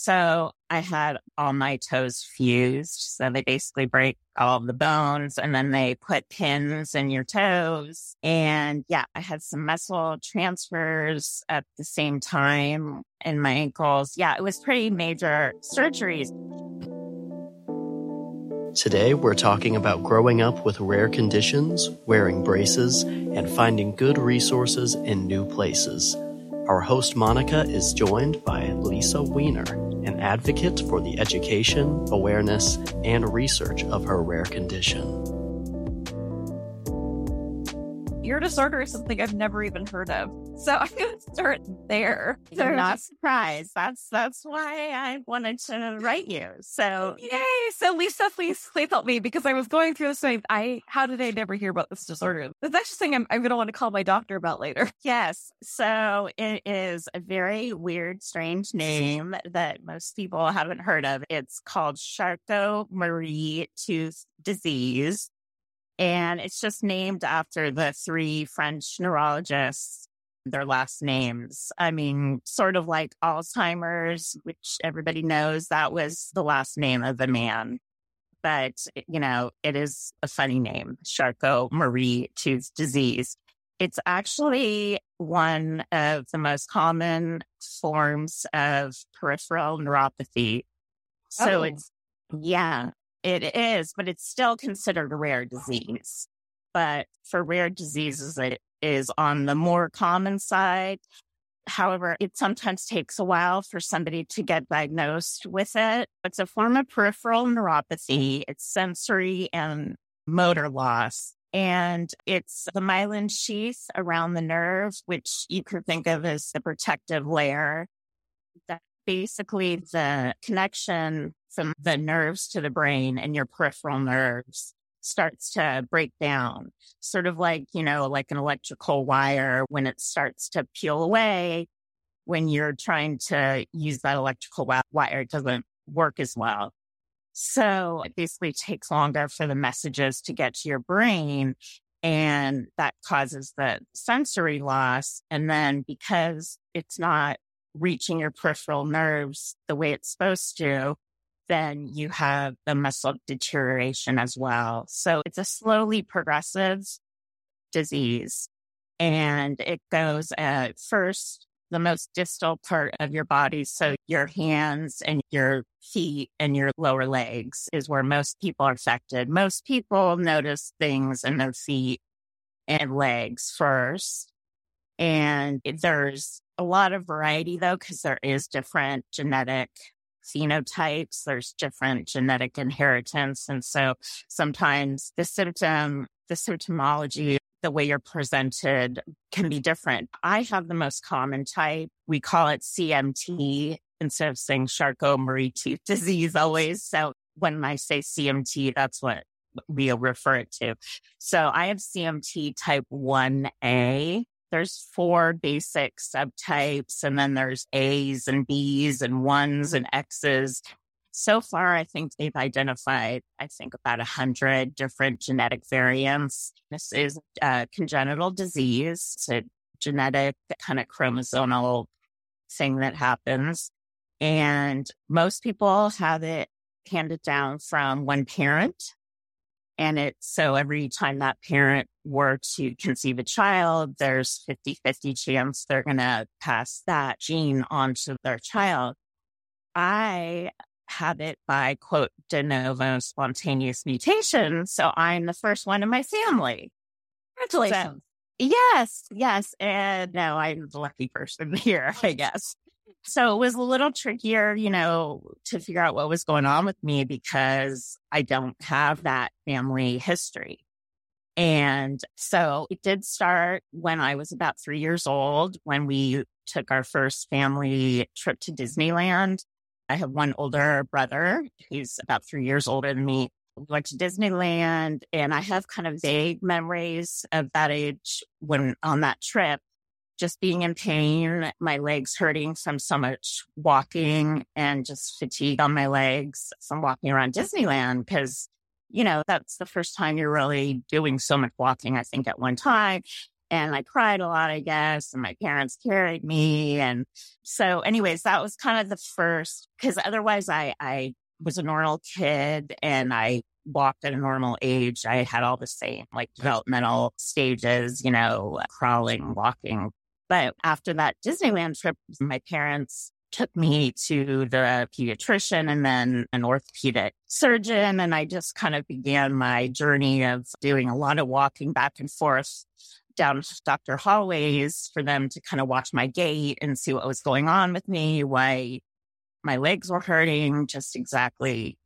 So I had all my toes fused. So they basically break all the bones and then they put pins in your toes. And yeah, I had some muscle transfers at the same time in my ankles. Yeah, it was pretty major surgeries. Today, we're talking about growing up with rare conditions, wearing braces, and finding good resources in new places. Our host Monica is joined by Lisa Weiner, an advocate for the education, awareness, and research of her rare condition. Your disorder is something I've never even heard of. So I'm going to start there. I'm not surprised. That's that's why I wanted to write you. So yay! So Lisa, please please help me because I was going through this. Thing. I how did I never hear about this disorder? That's actually something I'm, I'm going to want to call my doctor about later. Yes. So it is a very weird, strange name that most people haven't heard of. It's called Charcot-Marie Tooth disease. And it's just named after the three French neurologists, their last names. I mean, sort of like Alzheimer's, which everybody knows that was the last name of the man. But, you know, it is a funny name, Charcot-Marie Tooth disease. It's actually one of the most common forms of peripheral neuropathy. So oh. it's, yeah, it is, but it's still considered a rare disease. But for rare diseases, it is on the more common side. However, it sometimes takes a while for somebody to get diagnosed with it. It's a form of peripheral neuropathy. It's sensory and motor loss. And it's the myelin sheath around the nerve, which you could think of as the protective layer. Basically the connection from the nerves to the brain and your peripheral nerves starts to break down, sort of like, you know, like an electrical wire when it starts to peel away. When you're trying to use that electrical wire, it doesn't work as well. So it basically takes longer for the messages to get to your brain. And that causes the sensory loss. And then because it's not reaching your peripheral nerves the way it's supposed to, then you have the muscle deterioration as well. So it's a slowly progressive disease. And it goes at first, the most distal part of your body. So your hands and your feet and your lower legs is where most people are affected. Most people notice things in their feet and legs first. And there's a lot of variety though, because there is different genetic phenotypes. There's different genetic inheritance. And so sometimes the symptom, the symptomology, the way you're presented can be different. I have the most common type. We call it CMT instead of saying Charcot-Marie tooth disease always. So when I say CMT, that's what we refer it to. So I have CMT type 1A there's four basic subtypes and then there's A's and B's and ones and X's. So far, I think they've identified, I think about a hundred different genetic variants. This is a congenital disease. It's a genetic kind of chromosomal thing that happens. And most people have it handed down from one parent and it's so every time that parent were to conceive a child, there's 50 50 chance they're going to pass that gene on to their child. I have it by quote de novo spontaneous mutation. So I'm the first one in my family. Congratulations. So, yes, yes. And no, I'm the lucky person here, I guess. So it was a little trickier, you know, to figure out what was going on with me because I don't have that family history. And so it did start when I was about three years old when we took our first family trip to Disneyland. I have one older brother who's about three years older than me. We went to Disneyland and I have kind of vague memories of that age when on that trip just being in pain, my legs hurting from so much walking and just fatigue on my legs from walking around Disneyland because, you know, that's the first time you're really doing so much walking, I think, at one time. and I cried a lot, I guess, and my parents carried me. And so, anyways, that was kind of the first, because otherwise I, I was a normal kid and I walked at a normal age. I had all the same like developmental stages, you know, crawling, walking. But after that Disneyland trip, mm. my parents took me to the pediatrician and then an orthopedic surgeon. And I just kind of began my journey of doing a lot of walking back and forth down Dr. hallways for them to kind of watch my gait and see what was going on with me, why my legs were hurting, just exactly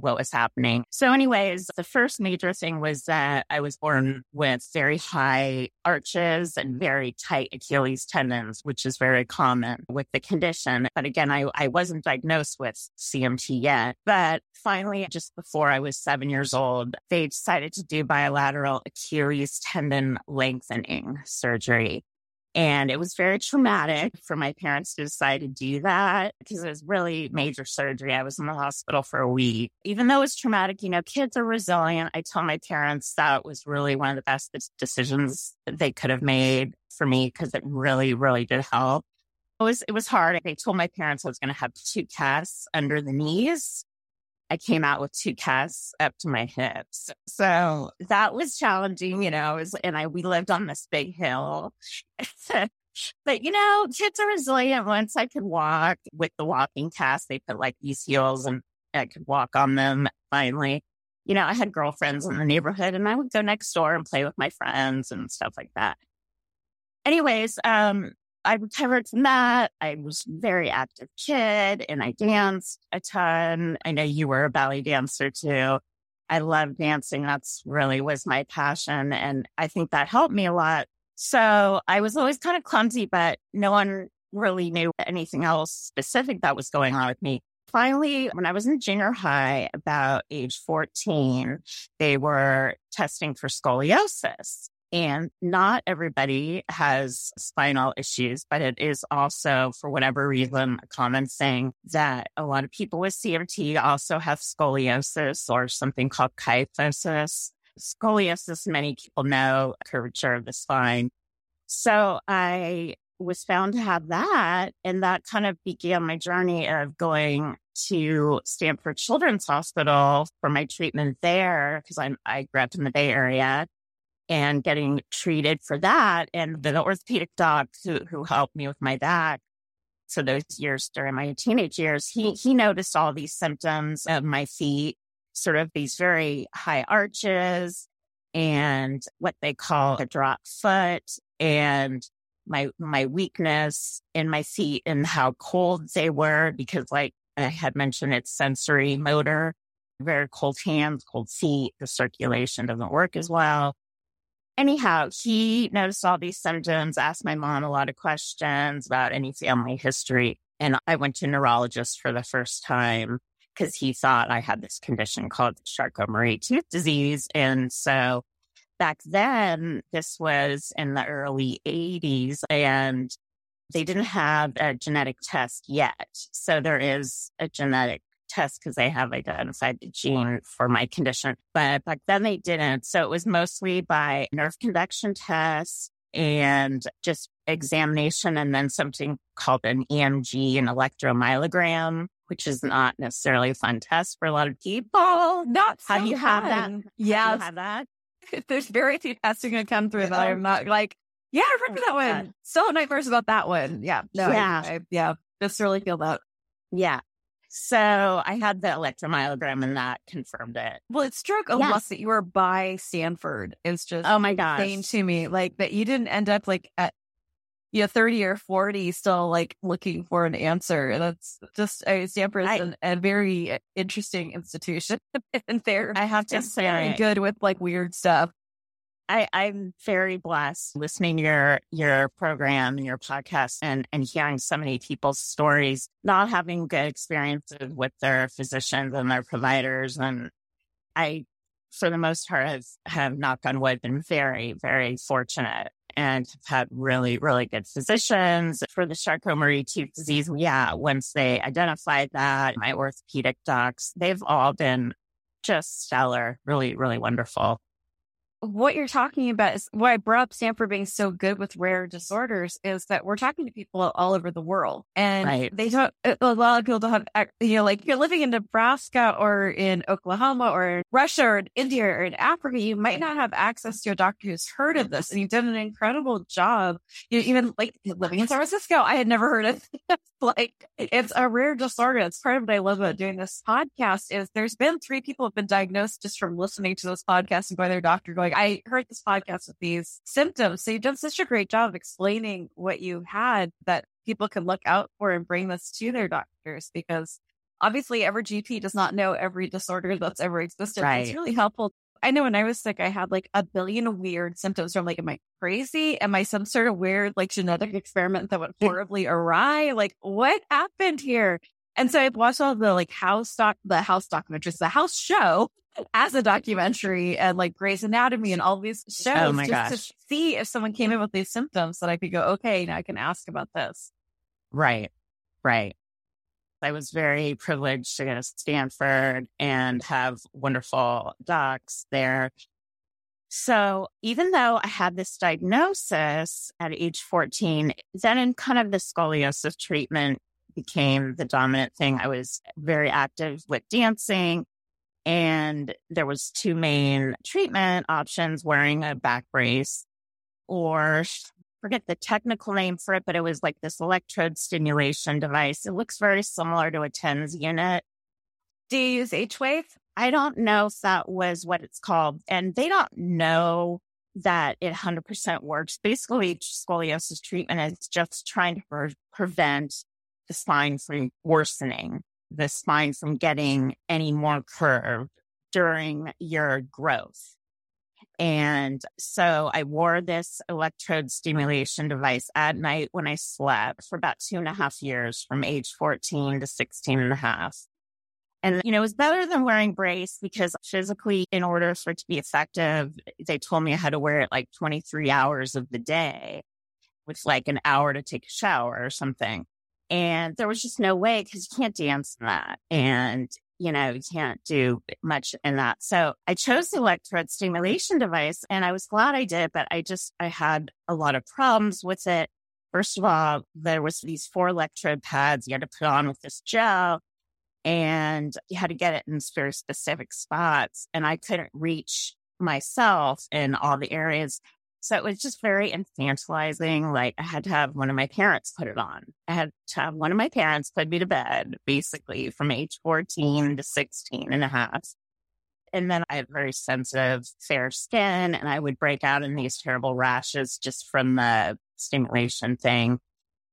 what was happening. So, anyways, the first major thing was that I was born with very high arches and very tight Achilles tendons, which is very common with the condition. But again, I, I wasn't diagnosed with CMT yet. But finally, just before I was seven years old, they decided to do bilateral Achilles tendon lengthening surgery. And it was very traumatic for my parents to decide to do that because it was really major surgery. I was in the hospital for a week. Even though it was traumatic, you know, kids are resilient. I told my parents that was really one of the best decisions they could have made for me because it really, really did help. It was, it was hard. I told my parents I was going to have two casts under the knees I came out with two casts up to my hips. So that was challenging, you know, was, and I, we lived on this big hill. but you know, kids are resilient. Once I could walk with the walking cast, they put like these heels and I could walk on them finally. You know, I had girlfriends in the neighborhood and I would go next door and play with my friends and stuff like that. Anyways, um, I recovered from that. I was a very active kid and I danced a ton. I know you were a ballet dancer too. I love dancing. That's really was my passion. And I think that helped me a lot. So I was always kind of clumsy, but no one really knew anything else specific that was going on with me. Finally, when I was in junior high, about age 14, they were testing for scoliosis. And not everybody has spinal issues, but it is also, for whatever reason, a common thing that a lot of people with CMT also have scoliosis or something called kyphosis. Scoliosis, many people know, curvature of the spine. So I was found to have that. And that kind of began my journey of going to Stanford Children's Hospital for my treatment there because I grew up in the Bay Area and getting treated for that. And the orthopedic doc who, who helped me with my back for those years during my teenage years, he, he noticed all these symptoms of my feet, sort of these very high arches and what they call a drop foot and my, my weakness in my feet and how cold they were because like I had mentioned, it's sensory motor, very cold hands, cold feet. The circulation doesn't work as well anyhow, he noticed all these symptoms, asked my mom a lot of questions about any family history. And I went to neurologist for the first time because he thought I had this condition called Charcot-Marie tooth disease. And so back then, this was in the early 80s and they didn't have a genetic test yet. So there is a genetic test because they have identified the gene for my condition. But back then they didn't. So it was mostly by nerve conduction tests and just examination and then something called an EMG, an electromyogram, which is not necessarily a fun test for a lot of people. Not so Have you have that? Yeah. have that? There's very few testing that come through that I'm oh. not like, yeah, I remember oh, that one. Still nightmares about that one. Yeah. No, yeah. I, I, yeah. Just really feel that. Yeah. So I had the electromyogram and that confirmed it. Well, it struck a Yes. lot that you were by Stanford. It's just Oh my gosh. insane to me. Like that you didn't end up like at you know, 30 or 40 still like looking for an answer. And that's just uh, Stanford is I- an, a very interesting institution. and they're I have to very say, good with like weird stuff. I, I'm very blessed listening to your your program and your podcast and and hearing so many people's stories, not having good experiences with their physicians and their providers. And I, for the most part, have have knock on wood, been very, very fortunate and have had really, really good physicians for the Charcot-Marie tooth disease. Yeah, once they identified that, my orthopedic docs, they've all been just stellar, really, really wonderful. What you're talking about is why I brought up Stanford being so good with rare disorders is that we're talking to people all over the world and Right. they don't, a lot of people don't have, you know, like you're living in Nebraska or in Oklahoma or in Russia or in India or in Africa, you might not have access to a doctor who's heard of this. And you did an incredible job. You know, even like living in San Francisco, I had never heard of this. like it's a rare disorder. It's part of what I love about doing this podcast is there's been three people have been diagnosed just from listening to this podcast and going to their doctor going, I heard this podcast with these symptoms. So you've done such a great job explaining what you had that people can look out for and bring this to their doctors because obviously every GP does not know every disorder that's ever existed. It's really helpful. I know when I was sick, I had like a billion weird symptoms. So I'm like, am I crazy? Am I some sort of weird like genetic experiment that went horribly awry? Like what happened here? And so I watched all the like house doc, the house documentaries, the house show as a documentary and like Grey's Anatomy and all these oh shows Oh my just gosh. to see if someone came in with these symptoms that I could go, okay, now I can ask about this. Right. Right. I was very privileged to go to Stanford and have wonderful docs there. So even though I had this diagnosis at age 14, then in kind of the scoliosis treatment became the dominant thing. I was very active with dancing and there was two main treatment options, wearing a back brace or forget the technical name for it, but it was like this electrode stimulation device. It looks very similar to a TENS unit. Do you use H wave? I don't know if that was what it's called. And they don't know that it 100% works. Basically, scoliosis treatment is just trying to pre- prevent the spine from worsening, the spine from getting any more curved during your growth. And so I wore this electrode stimulation device at night when I slept for about two and a half years from age 14 to 16 and a half. And, you know, it was better than wearing brace because physically, in order for it to be effective, they told me I had to wear it like 23 hours of the day with like an hour to take a shower or something. And there was just no way because you can't dance in that. And, you know, you can't do much in that. So I chose the electrode stimulation device and I was glad I did, but I just, I had a lot of problems with it. First of all, there was these four electrode pads you had to put on with this gel and you had to get it in very specific spots. And I couldn't reach myself in all the areas. So it was just very infantilizing. Like I had to have one of my parents put it on. I had to have one of my parents put me to bed, basically from age 14 to 16 and a half. And then I had very sensitive, fair skin, and I would break out in these terrible rashes just from the stimulation thing.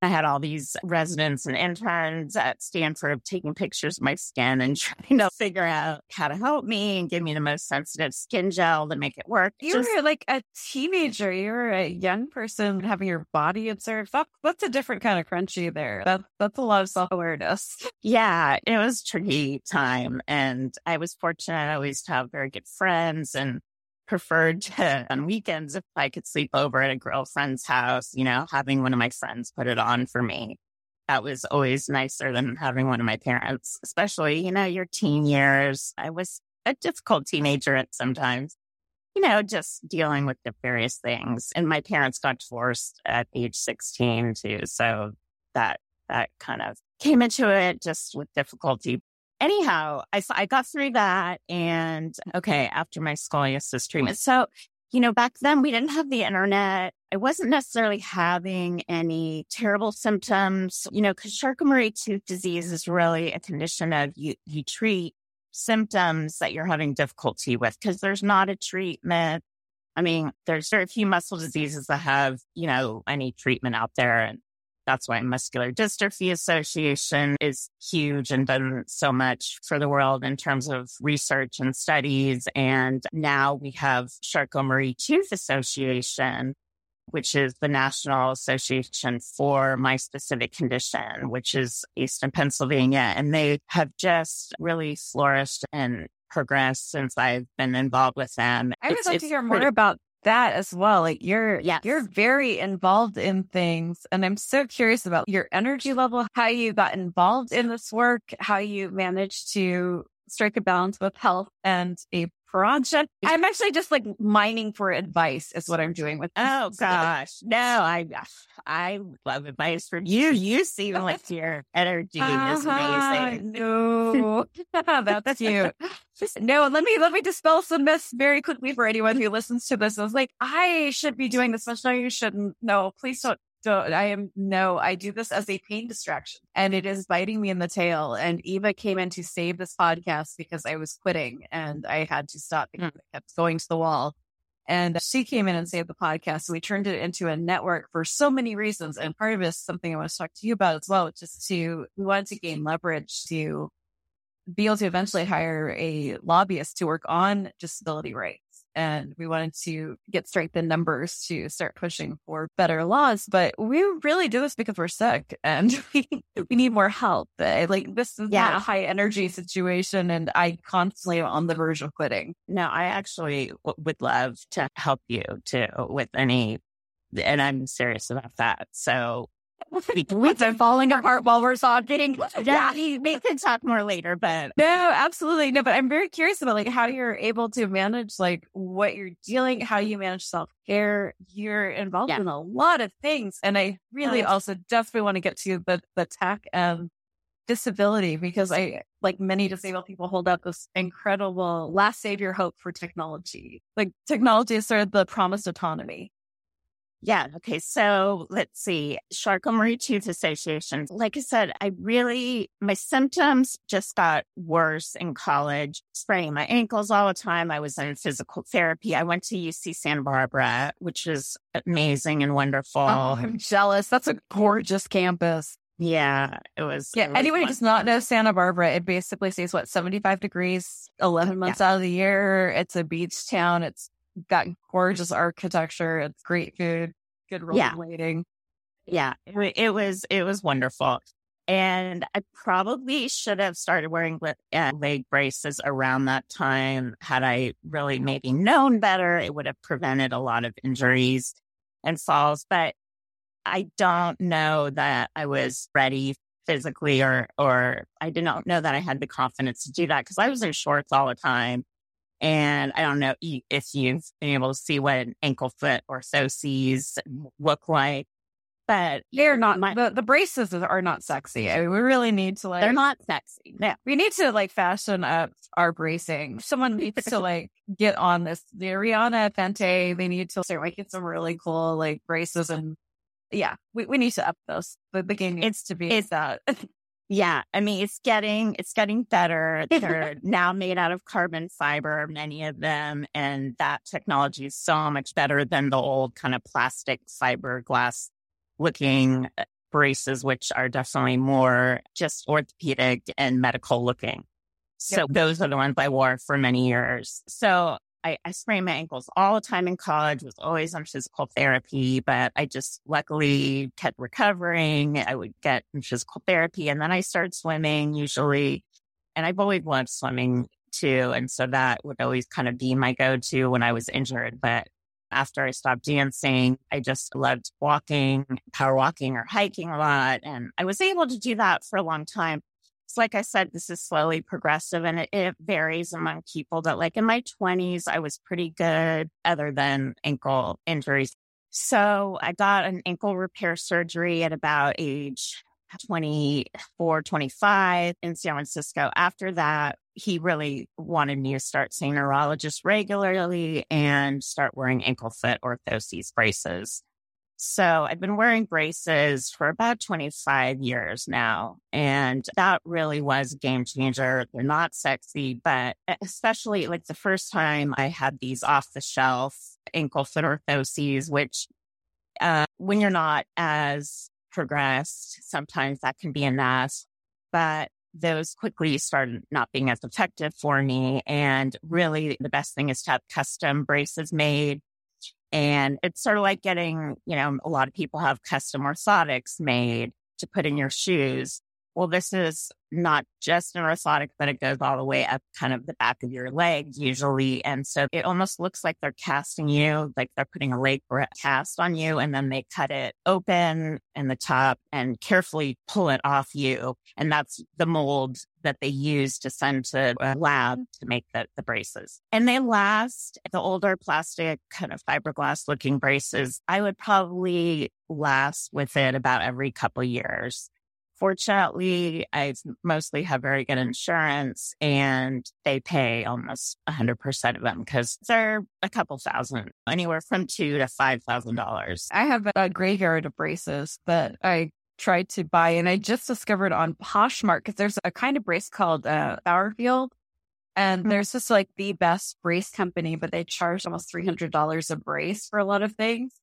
I had all these residents and interns at Stanford taking pictures of my skin and trying to figure out how to help me and give me the most sensitive skin gel to make it work. You Just- were like a teenager. You were a young person having your body observed. That, that's a different kind of crunchy there. That, that's a lot of self awareness. yeah, it was tricky time. And I was fortunate I always to have very good friends and preferred to, on weekends if I could sleep over at a girlfriend's house, you know, having one of my friends put it on for me. That was always nicer than having one of my parents, especially, you know, your teen years. I was a difficult teenager at sometimes, you know, just dealing with the various things. And my parents got divorced at age 16 too. So that, that kind of came into it just with difficulty. Anyhow, I, I got through that and okay, after my scoliosis treatment. So, you know, back then we didn't have the internet. I wasn't necessarily having any terrible symptoms, you know, because Charcot-Marie tooth disease is really a condition of you, you treat symptoms that you're having difficulty with because there's not a treatment. I mean, there's very few muscle diseases that have, you know, any treatment out there. And that's why Muscular Dystrophy Association is huge and done so much for the world in terms of research and studies. And now we have Charcot-Marie Tooth Association, which is the National Association for my specific condition, which is based in Pennsylvania. And they have just really flourished and progressed since I've been involved with them. I would It's- like to hear more pretty- about that as well. Like you're, Yes. you're very involved in things. And I'm so curious about your energy level, how you got involved in this work, how you managed to strike a balance with health and a project. I'm actually just like mining for advice is what I'm doing with. Oh gosh, no, I I love advice from you. You seem like your energy is Uh-huh. amazing. No, that's you. No, let me let me dispel some myths very quickly for anyone who listens to this. I was like, I should be doing this, but no, you shouldn't. No, please don't. Don't. I am no. I do this as a pain distraction, and it is biting me in the tail. And Eva came in to save this podcast because I was quitting, and I had to stop because mm. I kept going to the wall. And she came in and saved the podcast. We turned it into a network for so many reasons. And part of it is something I want to talk to you about as well, just to, we wanted to gain leverage to be able to eventually hire a lobbyist to work on disability rights. And we wanted to get strength in numbers to start pushing for better laws. But we really do this because we're sick and we, we need more help. Uh, Like this is not a high energy situation. And I constantly am on the verge of quitting. No, I actually w- would love to help you too with any, and I'm serious about that. So We've been falling apart while we're talking. yeah, we can talk more later, but No, absolutely. No, but I'm very curious about like how you're able to manage like what you're dealing, how you manage self care. You're involved Yeah. in a lot of things. And I really Yes. also definitely want to get to the, the tech and disability because I, like many disabled people, hold out this incredible last savior hope for technology. Like technology is sort of the promised autonomy. Yeah. Okay. So let's see. Charcot-Marie Tooth Association. Like I said, I really, my symptoms just got worse in college, spraining my ankles all the time. I was in physical therapy. I went to UC Santa Barbara, which is amazing and wonderful. Oh, I'm jealous. That's a gorgeous campus. Yeah. It was. Yeah, it was anyone who does not know Santa Barbara, it basically stays what, 75 degrees, 11 months out of the year. It's a beach town. It's got gorgeous architecture. It's great food, good Yeah. rollerblading. Yeah, it, it was it was wonderful, and I probably should have started wearing uh, leg braces around that time. Had I really maybe known better, it would have prevented a lot of injuries and falls. But I don't know that I was ready physically, or or I did not know that I had the confidence to do that because I was in shorts all the time. And I don't know if you've been able to see what an ankle foot orthoses look like, but They're not, My- the, the braces are not sexy. I mean, we really need to like, they're not sexy. No. we need to like fashion up our bracing. Someone needs to like get on this. The Rihanna Fenty, they need to start making some really cool like braces and yeah, we, we need to up those. The, the game needs to be it's- that. Yeah. I mean, it's getting, it's getting better. They're now made out of carbon fiber, many of them. And that technology is so much better than the old kind of plastic fiberglass looking uh, braces, which are definitely more just orthopedic and medical looking. So those are the ones I wore for many years. So I, I sprained my ankles all the time in college, was always on physical therapy, but I just luckily kept recovering. I would get physical therapy and then I started swimming usually. And I've always loved swimming too. And so that would always kind of be my go to when I was injured. But after I stopped dancing, I just loved walking, power walking or hiking a lot. And I was able to do that for a long time. Like I said, this is slowly progressive and it, it varies among people that like in my twenties, I was pretty good other than ankle injuries. So I got an ankle repair surgery at about age 24, 25 in San Francisco. After that, he really wanted me to start seeing neurologists regularly and start wearing ankle foot orthoses braces. So I've been wearing braces for about 25 years now. And that really was a game changer. They're not sexy, but especially like the first time I had these off the shelf ankle foot orthoses, which uh, when you're not as progressed, sometimes that can be a mess. But those quickly started not being as effective for me. And really, the best thing is to have custom braces made. And it's sort of like getting, you know, a lot of people have custom orthotics made to put in your shoes. Well, this is not just orthotic, but it goes all the way up kind of the back of your leg usually. And so it almost looks like they're casting you, like they're putting a leg cast on you and then they cut it open in the top and carefully pull it off you. And that's the mold that they use to send to a lab to make the, the braces. And they last the older plastic kind of fiberglass looking braces. I would probably last with it about every couple years. Fortunately, I mostly have very good insurance and they pay almost 100% of them because they're a couple thousand, anywhere from two to $5,000. I have a graveyard of braces that I tried to buy and I just discovered on Poshmark because there's a kind of brace called uh, Bauerfeind. And mm-hmm. there's just like the best brace company, but they charge almost $300 a brace for a lot of things.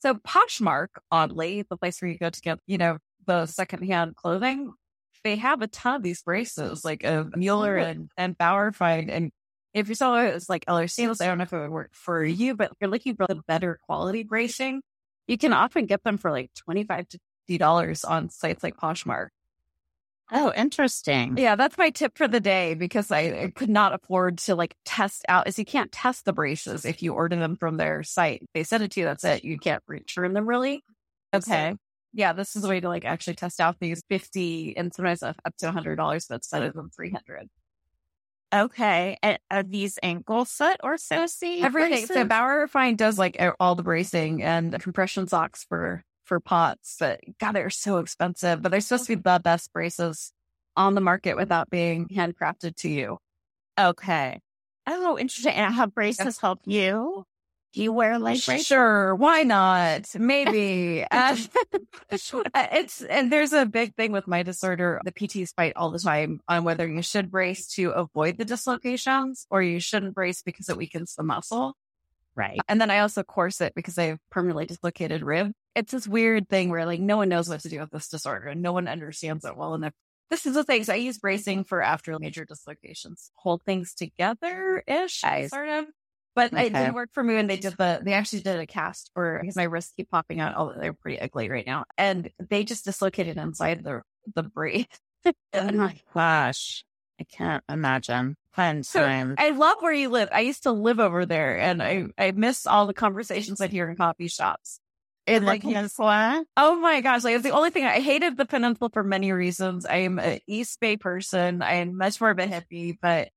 So Poshmark, oddly, the place where you go to get, you know, the secondhand clothing, they have a ton of these braces, like a uh, Mueller and, and Bauerfeind. And if you saw it as like other sales, I don't know if it would work for you, but if you're looking for the better quality bracing, you can often get them for like 25 to $50 on sites like Poshmark. Oh, interesting. Yeah, that's my tip for the day because I, I, could not afford to like test out is you can't test the braces if you order them from their site. They send it to you, that's it. You can't return them really. Okay. So yeah, this is a way to like actually test out these 50 and sometimes up to $100, but instead of them 300 Okay. And are these ankle foot orthosis? Everything. Braces? So Bauerfeind does like all the bracing and compression socks for for POTS. But God, they're so expensive. But they're supposed to be the best braces on the market without being handcrafted to you. Okay. Oh, interesting. And how braces help you? Do you wear braces? Sure, why not? Maybe. uh, it's and there's a big thing with my disorder. The PTs fight all the time on whether you should brace to avoid the dislocations or you shouldn't brace because it weakens the muscle. Right. And then I also corset because I have permanently dislocated rib. It's this weird thing where like no one knows what to do with this disorder and no one understands it well enough. This is the thing. So I use bracing for after major dislocations, hold things together ish, sort of. But okay. it didn't work for me when they did the, they actually did a cast for, because my wrists keep popping out. although they're pretty ugly right now. And they just dislocated inside the, the brace. oh my gosh. I can't imagine. Fun time. I love where you live. I used to live over there and I, I miss all the conversations I'd hear in coffee shops. In like, the peninsula? Oh my gosh. Like, it's the only thing I hated the peninsula for many reasons. I am an East Bay person. I am much more of a hippie, but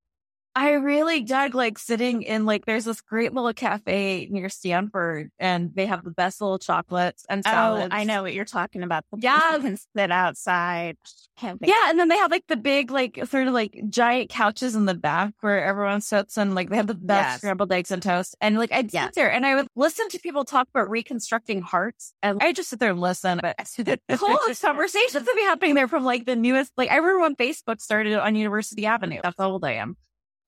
I really dug like sitting in like there's this great little cafe near Stanford and they have the best little chocolates and salads. Oh, I know what you're talking about. The yeah, you can sit outside. Yeah, and then they have like the big like sort of like giant couches in the back where everyone sits and like they have the best yes. scrambled eggs and toast. And like I'd yes. sit there and I would listen to people talk about reconstructing hearts and I just sit there and listen. But cool conversations that be happening there from like the newest like I remember when Facebook started on University Avenue. That's how old I am.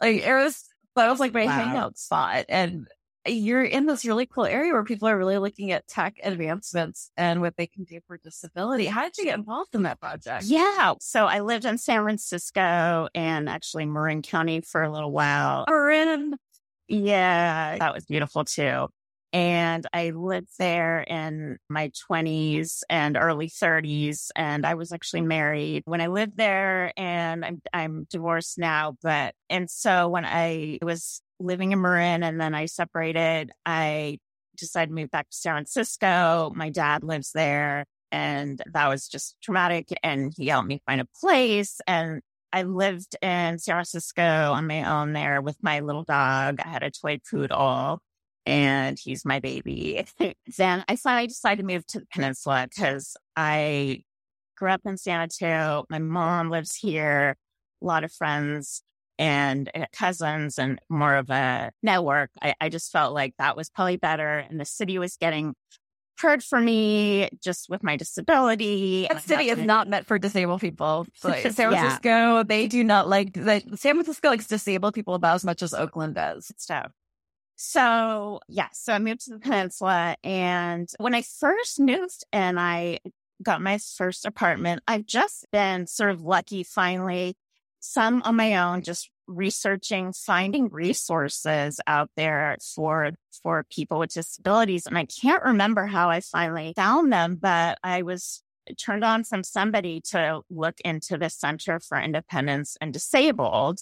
Like it was, that was like my wow. hangout spot. And you're in this really cool area where people are really looking at tech advancements and what they can do for disability. How did you get involved in that project? Yeah. So I lived in San Francisco and actually Marin County for a little while. Marin. Yeah. That was beautiful too. And I lived there in my 20s and early 30s. And I was actually married when I lived there and I'm, I'm divorced now. But, and so when I was living in Marin and then I separated, I decided to move back to San Francisco. My dad lives there and that was just traumatic. And he helped me find a place. And I lived in San Francisco on my own there with my little dog. I had a toy poodle and he's my baby. then I finally decided to move to the peninsula because I grew up in San Antonio. My mom lives here, a lot of friends and uh, cousins and more of a network. I, I just felt like that was probably better. And the city was getting hard for me just with my disability. That city is not meant for disabled people. Like San Francisco, yeah. they do not like that. San Francisco likes disabled people about as much as Oakland does. It's tough. So, yeah, so I moved to the peninsula. And when I first moved and I got my first apartment, I've just been sort of lucky finally, some on my own, just researching, finding resources out there for, for people with disabilities. And I can't remember how I finally found them, but I was turned on from somebody to look into the Center for Independence and Disabled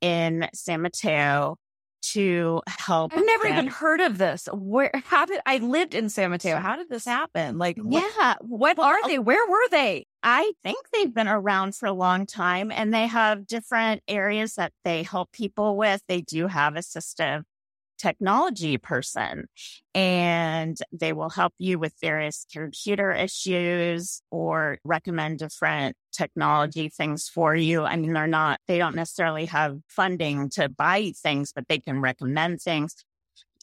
in San Mateo to help. I've never them. even heard of this. Where, how did I lived in San Mateo? How did this happen? Like, what, Yeah. what are they? Where were they? I think they've been around for a long time and they have different areas that they help people with. They do have assistive technology person and they will help you with various computer issues or recommend different technology things for you. I mean, they're not, they don't necessarily have funding to buy things, but they can recommend things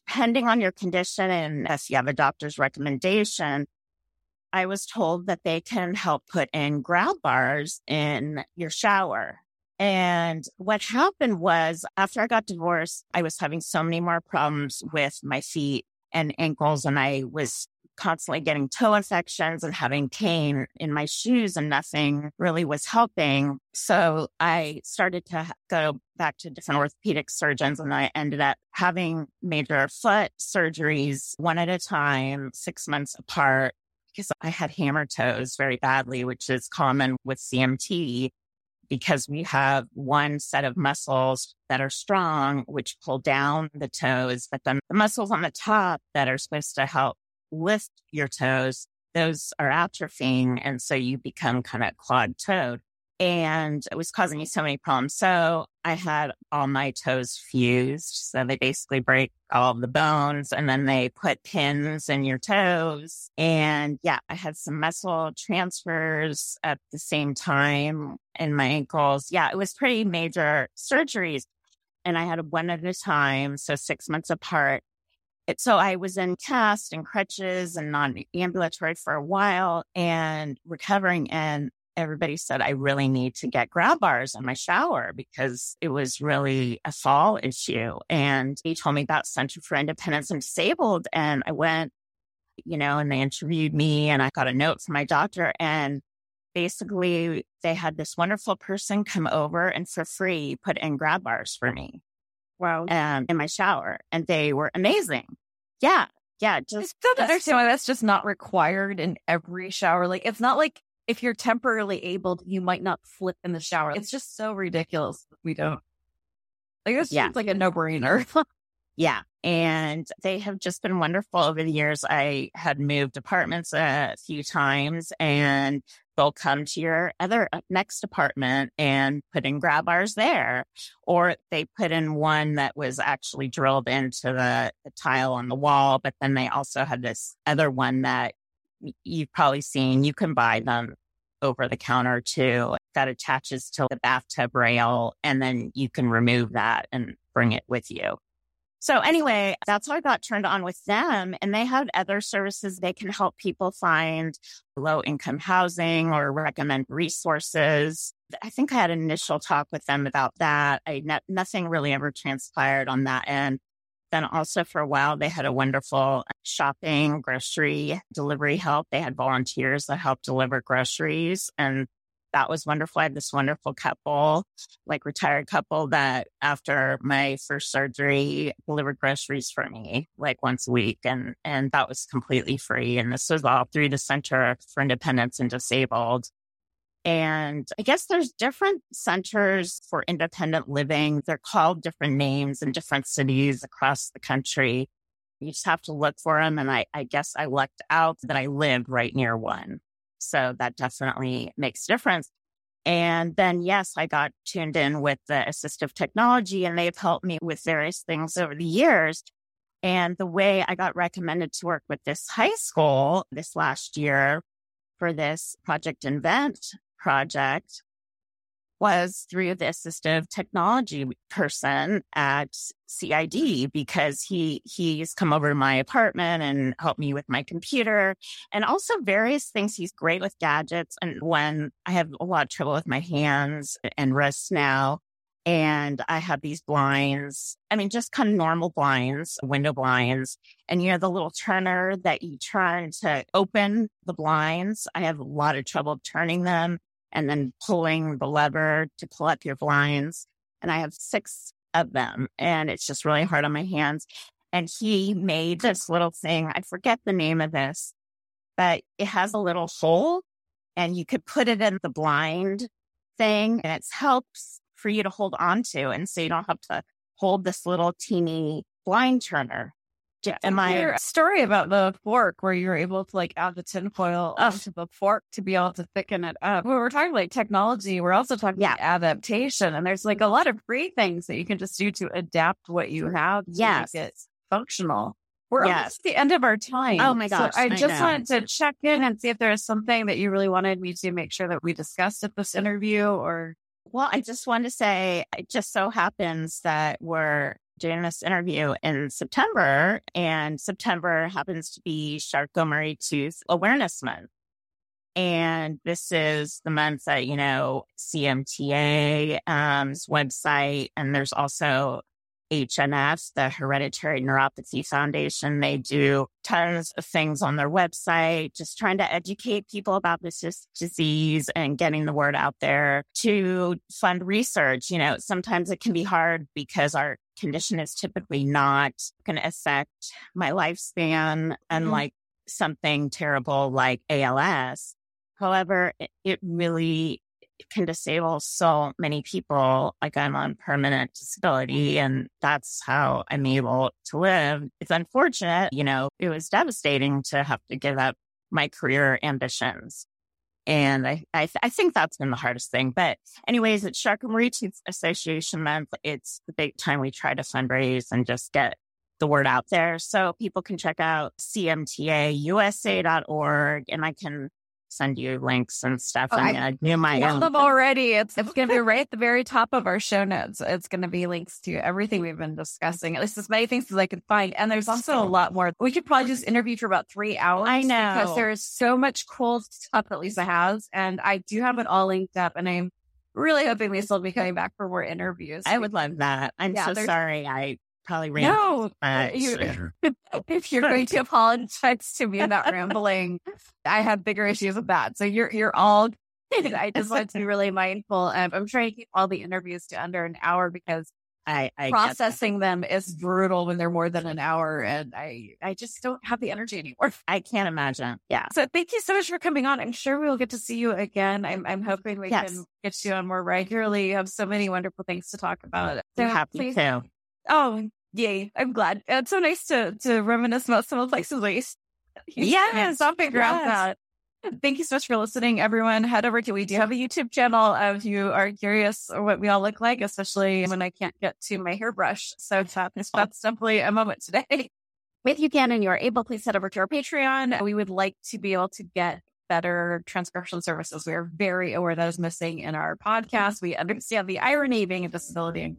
depending on your condition. And if you have a doctor's recommendation, I was told that they can help put in grab bars in your shower. And what happened was after I got divorced, I was having so many more problems with my feet and ankles. And I was constantly getting toe infections and having pain in my shoes and nothing really was helping. So I started to go back to different orthopedic surgeons and I ended up having major foot surgeries one at a time, six months apart because I had hammer toes very badly, which is common with CMT because we have one set of muscles that are strong, which pull down the toes, but then the muscles on the top that are supposed to help lift your toes, those are atrophying. And so you become kind of clawed toed. And it was causing me so many problems. So I had all my toes fused. So they basically break all the bones and then they put pins in your toes. And yeah, I had some muscle transfers at the same time in my ankles. Yeah, it was pretty major surgeries. And I had one at a time. So six months apart. It, so I was in cast and crutches and non ambulatory for a while and recovering. And everybody said, I really need to get grab bars in my shower because it was really a fall issue. And he told me about Center for Independence and Disabled. And I went, you know, and they interviewed me and I got a note from my doctor. And basically, they had this wonderful person come over and for free put in grab bars for me Wow. um, in my shower. And they were amazing. Yeah. Yeah. I Just still don't understand why that's just not required in every shower. Like, it's not like if you're temporarily able, you might not flip in the shower. It's just so ridiculous. We don't. Like, this Yeah. like a no brainer. Yeah. And they have just been wonderful over the years. I had moved apartments a few times and they'll come to your other uh, next apartment and put in grab bars there. Or they put in one that was actually drilled into the, the tile on the wall. But then they also had this other one that you've probably seen. You can buy them over the counter too that attaches to the bathtub rail. And then you can remove that and bring it with you. So anyway, that's how I got turned on with them. And they have other services. They can help people find low income housing or recommend resources. I think I had an initial talk with them about that. I no, nothing really ever transpired on that end. Then also for a while, they had a wonderful shopping, grocery delivery help. They had volunteers that helped deliver groceries and that was wonderful. I had this wonderful couple, like retired couple that after my first surgery delivered groceries for me like once a week. And, and that was completely free. And this was all through the Center for Independence and Disabled. And I guess there's different centers for independent living. They're called different names in different cities across the country. You just have to look for them. And I, I guess I lucked out that I lived right near one. So that definitely makes a difference. And then, yes, I got tuned in with the assistive technology and they've helped me with various things over the years. And the way I got recommended to work with this high school this last year for this Project Invent project was through the assistive technology person at CID because he he's come over to my apartment and helped me with my computer and also various things. He's great with gadgets. And when I have a lot of trouble with my hands and wrists now, and I have these blinds, I mean, just kind of normal blinds, window blinds, and you know, the little turner that you turn to open the blinds. I have a lot of trouble turning them and then pulling the lever to pull up your blinds. And I have six of them and it's just really hard on my hands. And he made this little thing. I forget the name of this, but it has a little hole and you could put it in the blind thing and it helps for you to hold on to. And so you don't have to hold this little teeny blind turner. Am I your uh, story about the fork where you were able to like add the tinfoil onto the fork to be able to thicken it up? When we're talking like technology, we're also talking yeah. about adaptation. And there's like a lot of free things that you can just do to adapt what you have to yes. make it functional. We're yes. at the end of our time. Oh my gosh. So I, I just know. wanted to check in and see if there is something that you really wanted me to make sure that we discussed at this interview or. Well, I just want to say it just so happens that we're doing this interview in September, and September happens to be Charcot-Marie Tooth Awareness Month. And this is the month that, you know, CMTA's um, website, and there's also HNF, the Hereditary Neuropathy Foundation. They do tons of things on their website, just trying to educate people about this disease and getting the word out there to fund research. You know, sometimes it can be hard because our condition is typically not going to affect my lifespan, unlike mm-hmm. something terrible like ALS. However, it, it really can disable so many people. Like I'm on permanent disability and that's how I'm able to live. It's unfortunate, you know, it was devastating to have to give up my career ambitions. And I, I, th- I think that's been the hardest thing. But anyways, it's Charcot-Marie Tooth Association month. It's the big time we try to fundraise and just get the word out there. So people can check out cmtausa.org and I can send you links and stuff. Oh, I'm gonna do my own. them already. It's it's gonna be right at the very top of our show notes. It's gonna be links to everything we've been discussing. At least as many things as I can find. And there's also a lot more. We could probably just interview for about three hours. I know because there is so much cool stuff that Lisa has, and I do have it all linked up. And I'm really hoping Lisa will be coming back for more interviews. I would love that. I'm yeah, so sorry. I probably ran. No, uh, you, if you're going to apologize to me about rambling, I have bigger issues with that. So you're you're all. I just want to be really mindful. Um, I'm trying to keep all the interviews to under an hour because I, I processing them is brutal when they're more than an hour, and I I just don't have the energy anymore. I can't imagine. Yeah. So thank you so much for coming on. I'm sure we will get to see you again. I'm I'm hoping we yes. can get you on more regularly. You have so many wonderful things to talk about. So happy please, to. Oh, yay. I'm glad. It's so nice to, to reminisce about some of the places we used Yes. I'll figure yes. out that. Thank you so much for listening, everyone. Head over to, we do have a YouTube channel if you are curious what we all look like, especially when I can't get to my hairbrush. So that's, oh. that's definitely a moment today. If you can and you're able, please head over to our Patreon. We would like to be able to get better transcription services. We are very aware that is missing in our podcast. We understand the irony being a disability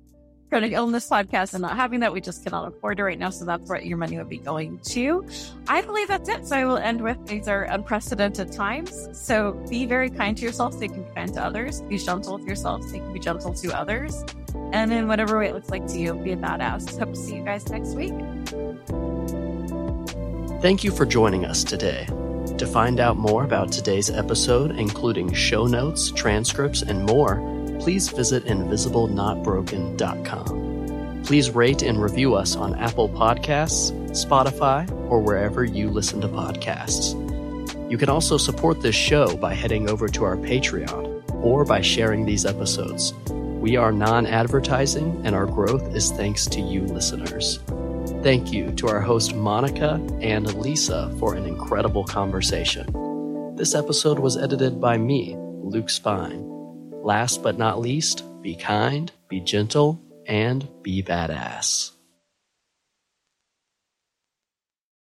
chronic illness podcast and not having that. We just cannot afford it right now. So that's where your money would be going to. I believe that's it. So I will end with these are unprecedented times. So be very kind to yourself so you can be kind to others. Be gentle with yourself so you can be gentle to others. And in whatever way it looks like to you, be a badass. Hope to see you guys next week. Thank you for joining us today. To find out more about today's episode, including show notes, transcripts, and more, please visit invisiblenotbroken.com. Please rate and review us on Apple Podcasts, Spotify, or wherever you listen to podcasts. You can also support this show by heading over to our Patreon or by sharing these episodes. We are non advertising, and our growth is thanks to you listeners. Thank you to our host Monica and Lisa for an incredible conversation. This episode was edited by me, Luke Spine. Last but not least, be kind, be gentle, and be badass.